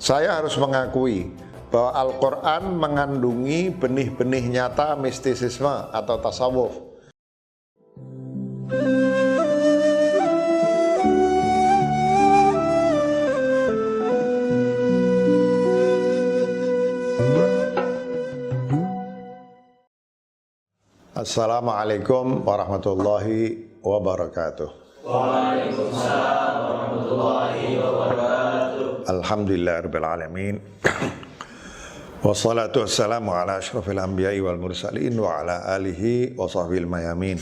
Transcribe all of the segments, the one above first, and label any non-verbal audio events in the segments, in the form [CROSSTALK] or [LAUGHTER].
Saya harus mengakui bahwa Al-Quran mengandungi benih-benih nyata mistisisme atau tasawuf. Assalamualaikum warahmatullahi wabarakatuh. Waalaikumsalam warahmatullahi wabarakatuh. Alhamdulillahirrahmanirrahim [CLEARS THROAT] Wassalatu wassalamu ala ashrafil anbiya'i wal mursalin wa ala alihi wa sahbil mayamin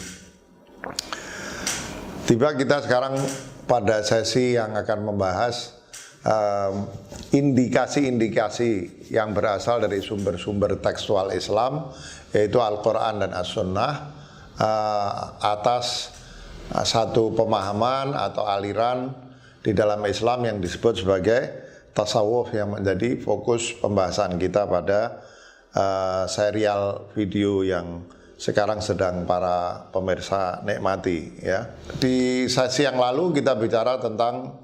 Tiba kita sekarang pada sesi yang akan membahas um, indikasi-indikasi yang berasal dari sumber-sumber tekstual Islam yaitu Al-Quran dan As-Sunnah uh, atas uh, satu pemahaman atau aliran di dalam Islam yang disebut sebagai tasawuf yang menjadi fokus pembahasan kita pada uh, serial video yang sekarang sedang para pemirsa nikmati ya. Di sesi yang lalu kita bicara tentang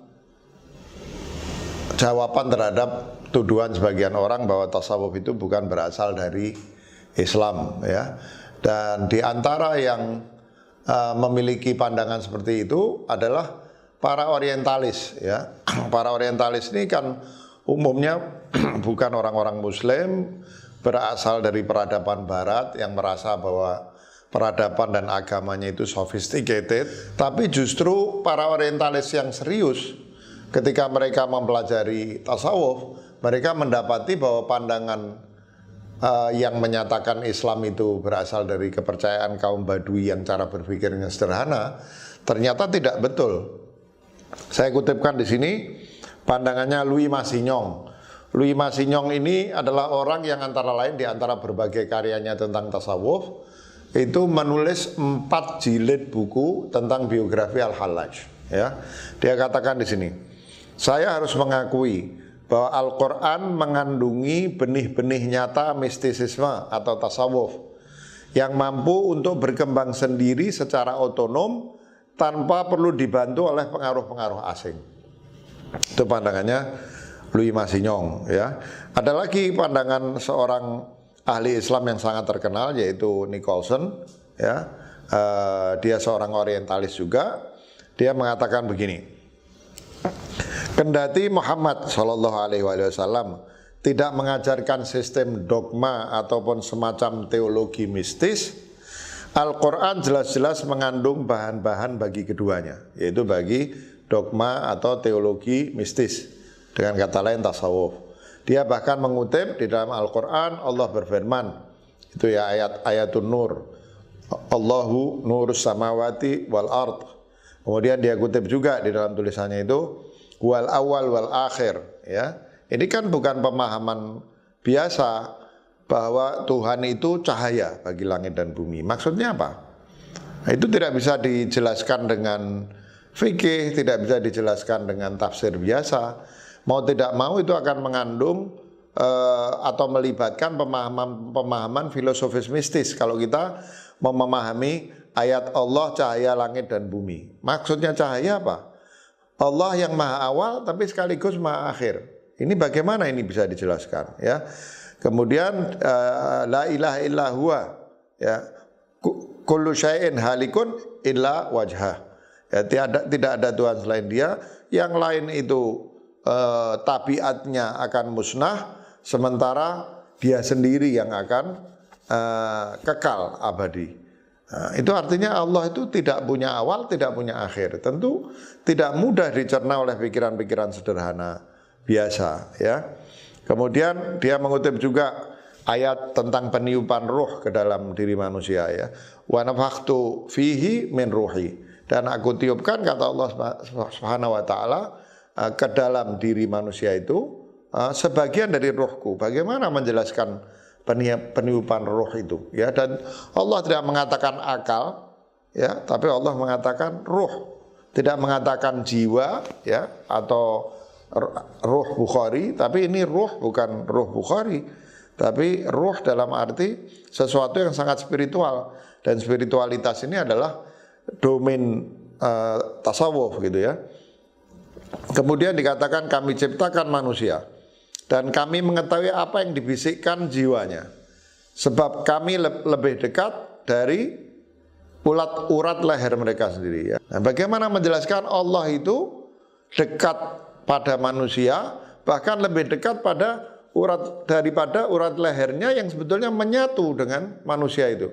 jawaban terhadap tuduhan sebagian orang bahwa tasawuf itu bukan berasal dari Islam ya. Dan di antara yang uh, memiliki pandangan seperti itu adalah para orientalis ya. [CLEARS THROAT] Para orientalis ini kan umumnya [CLEARS THROAT] bukan orang-orang muslim berasal dari peradaban barat yang merasa bahwa peradaban dan agamanya itu sophisticated, tapi justru para orientalis yang serius ketika mereka mempelajari tasawuf, mereka mendapati bahwa pandangan uh, yang menyatakan Islam itu berasal dari kepercayaan kaum Badui yang cara berpikirnya sederhana, ternyata tidak betul. Saya kutipkan di sini pandangannya Louis Massignon. Louis Massignon ini adalah orang yang antara lain di antara berbagai karyanya tentang tasawuf itu menulis empat jilid buku tentang biografi Al-Hallaj. Ya, dia katakan di sini, saya harus mengakui bahwa Al-Quran mengandungi benih-benih nyata mistisisme atau tasawuf yang mampu untuk berkembang sendiri secara otonom tanpa perlu dibantu oleh pengaruh-pengaruh asing. Itu pandangannya Louis Massignon ya. Ada lagi pandangan seorang ahli Islam yang sangat terkenal yaitu Nicholson ya. Uh, dia seorang orientalis juga. Dia mengatakan begini. Kendati Muhammad Shallallahu Alaihi Wasallam tidak mengajarkan sistem dogma ataupun semacam teologi mistis, Al-Quran jelas-jelas mengandung bahan-bahan bagi keduanya, yaitu bagi dogma atau teologi mistis, dengan kata lain tasawuf. Dia bahkan mengutip di dalam Al-Quran Allah berfirman, itu ya ayat ayatun nur, Allahu nurus samawati wal ard. Kemudian dia kutip juga di dalam tulisannya itu, wal awal wal akhir ya. Ini kan bukan pemahaman biasa bahwa Tuhan itu cahaya bagi langit dan bumi. Maksudnya apa? Nah, itu tidak bisa dijelaskan dengan fikih, tidak bisa dijelaskan dengan tafsir biasa. Mau tidak mau itu akan mengandung uh, atau melibatkan pemahaman-pemahaman filosofis mistis kalau kita memahami ayat Allah cahaya langit dan bumi. Maksudnya cahaya apa? Allah yang maha awal tapi sekaligus maha akhir. Ini bagaimana ini bisa dijelaskan ya. Kemudian uh, la ilaha illa huwa ya. Kullu syai'in halikun illa wajhah. Ya, tidak tidak ada Tuhan selain Dia. Yang lain itu uh, tabiatnya akan musnah sementara Dia sendiri yang akan uh, kekal abadi. Nah, itu artinya Allah itu tidak punya awal, tidak punya akhir. Tentu tidak mudah dicerna oleh pikiran-pikiran sederhana biasa ya. Kemudian dia mengutip juga ayat tentang peniupan ruh ke dalam diri manusia ya. Wa nafakhtu fihi min ruhi. Dan aku tiupkan kata Allah Subhanahu wa taala eh, ke dalam diri manusia itu eh, sebagian dari ruhku. Bagaimana menjelaskan peniupan roh itu ya dan Allah tidak mengatakan akal ya tapi Allah mengatakan roh tidak mengatakan jiwa ya atau roh Bukhari tapi ini roh bukan roh Bukhari tapi roh dalam arti sesuatu yang sangat spiritual dan spiritualitas ini adalah domain uh, tasawuf gitu ya kemudian dikatakan kami ciptakan manusia dan kami mengetahui apa yang dibisikkan jiwanya. Sebab kami le lebih dekat dari ulat urat leher mereka sendiri ya. Nah, bagaimana menjelaskan Allah itu dekat pada manusia, bahkan lebih dekat pada urat daripada urat lehernya yang sebetulnya menyatu dengan manusia itu.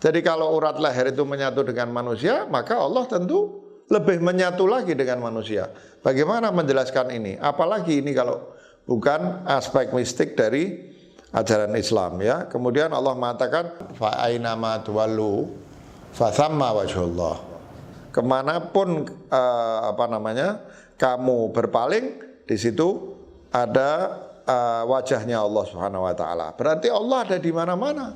Jadi kalau urat leher itu menyatu dengan manusia, maka Allah tentu lebih menyatu lagi dengan manusia. Bagaimana menjelaskan ini? Apalagi ini kalau bukan aspek mistik dari ajaran Islam ya. Kemudian Allah mengatakan fa ainama tuwallu fa thamma wajhullah. Ke mana pun uh, apa namanya kamu berpaling di situ ada uh, wajahnya Allah Subhanahu wa taala. Berarti Allah ada di mana-mana.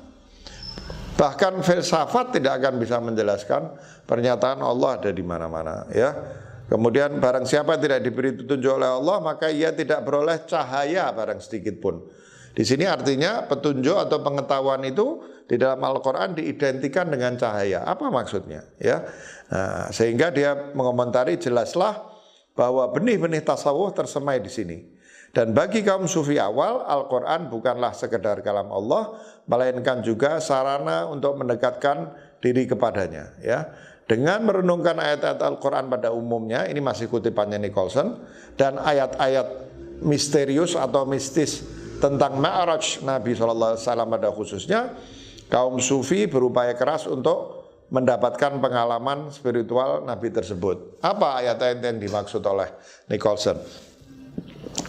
Bahkan filsafat tidak akan bisa menjelaskan pernyataan Allah ada di mana-mana ya. Kemudian barang siapa tidak diberi petunjuk oleh Allah maka ia tidak beroleh cahaya barang sedikit pun. Di sini artinya petunjuk atau pengetahuan itu di dalam Al-Qur'an diidentikan dengan cahaya. Apa maksudnya? Ya. Nah, sehingga dia mengomentari jelaslah bahwa benih-benih tasawuf tersemai di sini. Dan bagi kaum sufi awal, Al-Quran bukanlah sekedar kalam Allah, melainkan juga sarana untuk mendekatkan diri kepadanya. Ya, dengan merenungkan ayat-ayat Al-Quran pada umumnya, ini masih kutipannya Nicholson, dan ayat-ayat misterius atau mistis tentang Ma'raj Nabi SAW pada khususnya, kaum sufi berupaya keras untuk mendapatkan pengalaman spiritual Nabi tersebut. Apa ayat-ayat yang dimaksud oleh Nicholson?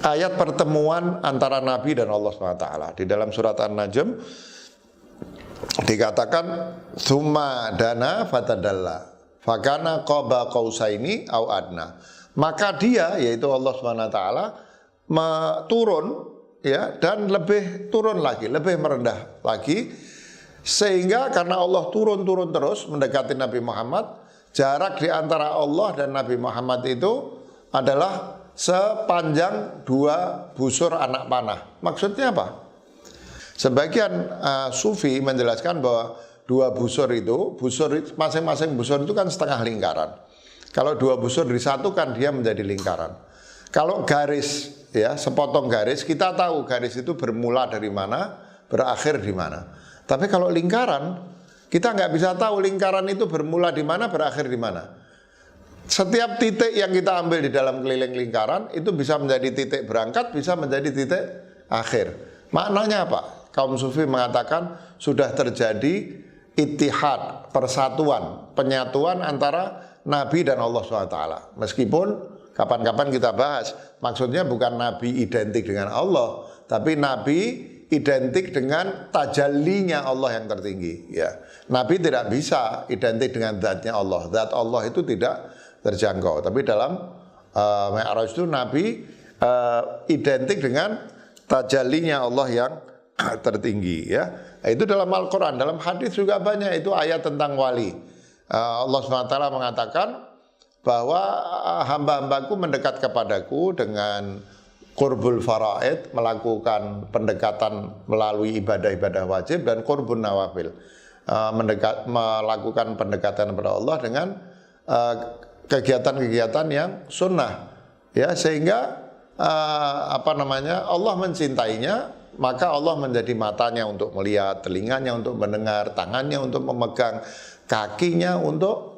ayat pertemuan antara Nabi dan Allah SWT. Di dalam surat An-Najm dikatakan Thumma dana fatadalla Fakana qaba qausaini au adna. Maka dia yaitu Allah SWT turun ya dan lebih turun lagi, lebih merendah lagi sehingga karena Allah turun-turun terus mendekati Nabi Muhammad, jarak di antara Allah dan Nabi Muhammad itu adalah sepanjang dua busur anak panah. Maksudnya apa? Sebagian uh, sufi menjelaskan bahwa dua busur itu, busur masing-masing busur itu kan setengah lingkaran. Kalau dua busur disatukan dia menjadi lingkaran. Kalau garis ya sepotong garis kita tahu garis itu bermula dari mana, berakhir di mana. Tapi kalau lingkaran kita nggak bisa tahu lingkaran itu bermula di mana, berakhir di mana. Setiap titik yang kita ambil di dalam keliling lingkaran itu bisa menjadi titik berangkat, bisa menjadi titik akhir. Maknanya apa? Kaum sufi mengatakan sudah terjadi itihad, persatuan, penyatuan antara Nabi dan Allah SWT. Meskipun kapan-kapan kita bahas, maksudnya bukan Nabi identik dengan Allah, tapi Nabi identik dengan tajallinya Allah yang tertinggi. Ya, Nabi tidak bisa identik dengan zatnya Allah. Zat Allah itu tidak terjangkau. Tapi dalam uh, Mi'raj itu Nabi uh, identik dengan tajallinya Allah yang [CLEARS THROAT] tertinggi ya. Nah, itu dalam Al-Qur'an, dalam hadis juga banyak itu ayat tentang wali. Uh, Allah SWT mengatakan bahwa hamba-hambaku mendekat kepadaku dengan kurbul faraid melakukan pendekatan melalui ibadah-ibadah wajib dan kurbun nawafil uh, mendekat melakukan pendekatan kepada Allah dengan uh, kegiatan-kegiatan yang sunnah ya. Sehingga uh, apa namanya Allah mencintainya maka Allah menjadi matanya untuk melihat telinganya untuk mendengar tangannya untuk memegang kakinya untuk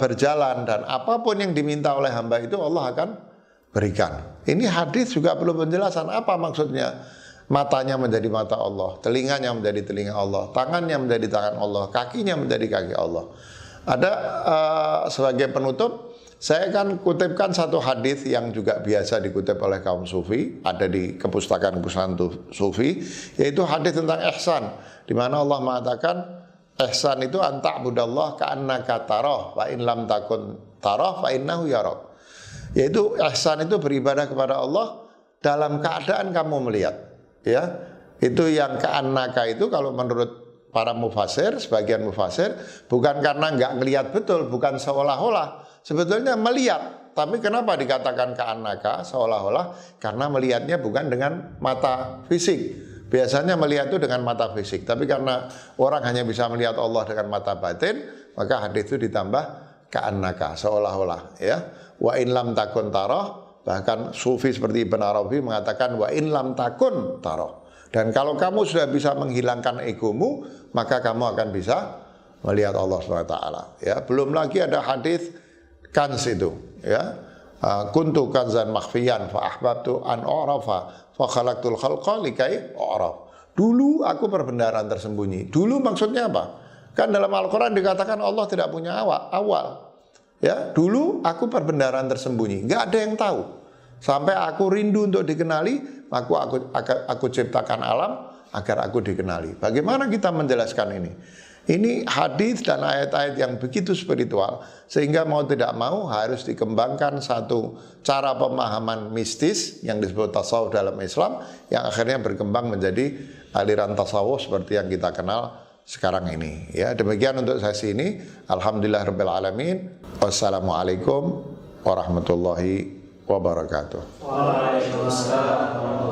berjalan. Dan apa pun yang diminta oleh hamba itu Allah akan berikan ini hadis juga perlu penjelasan apa maksudnya matanya menjadi mata Allah, telinganya menjadi telinga Allah, tangannya menjadi tangan Allah, kakinya menjadi kaki Allah. Ada uh, sebagai penutup saya akan kutipkan satu hadis yang juga biasa dikutip oleh kaum sufi, ada di kepustakaan-kepustakaan sufi, yaitu hadis tentang ihsan, di mana Allah mengatakan ihsan itu antak budallah ka'annaka tarah wa in lam takun tarah fa innahu yarak. Yaitu ihsan itu beribadah kepada Allah dalam keadaan kamu melihat, ya. Itu yang ka'annaka itu kalau menurut para mufasir, sebagian mufasir, bukan karena nggak ngelihat betul, bukan seolah-olah, sebetulnya melihat. Tapi kenapa dikatakan keanaka seolah-olah? Karena melihatnya bukan dengan mata fisik. Biasanya melihat itu dengan mata fisik, tapi karena orang hanya bisa melihat Allah dengan mata batin, maka hadis itu ditambah keanaka seolah-olah ya. Wa in lam takun tarah Bahkan sufi seperti Ibn Arabi mengatakan wa in lam takun taroh. Dan kalau kamu sudah bisa menghilangkan egomu, maka kamu akan bisa melihat Allah SWT. Ya, belum lagi ada hadis kans itu, ya. Uh, kuntu kanzan makhfiyan fa ahbabtu an a'rafa fa khalaqtul khalqa likai a'raf. Dulu aku perbendaharaan tersembunyi. Dulu maksudnya apa? Kan dalam Al-Qur'an dikatakan Allah tidak punya awal. awal. Ya, dulu aku perbendaharaan tersembunyi, nggak ada yang tahu. Sampai aku rindu untuk dikenali, aku aku aku, aku ciptakan alam agar aku dikenali. Bagaimana kita menjelaskan ini? Ini hadis dan ayat-ayat yang begitu spiritual sehingga mau tidak mau harus dikembangkan satu cara pemahaman mistis yang disebut tasawuf dalam Islam yang akhirnya berkembang menjadi aliran tasawuf seperti yang kita kenal sekarang ini. Ya, demikian untuk sesi ini. Alhamdulillah rabbil alamin. Wassalamualaikum warahmatullahi wabarakatuh. Waalaikumsalam.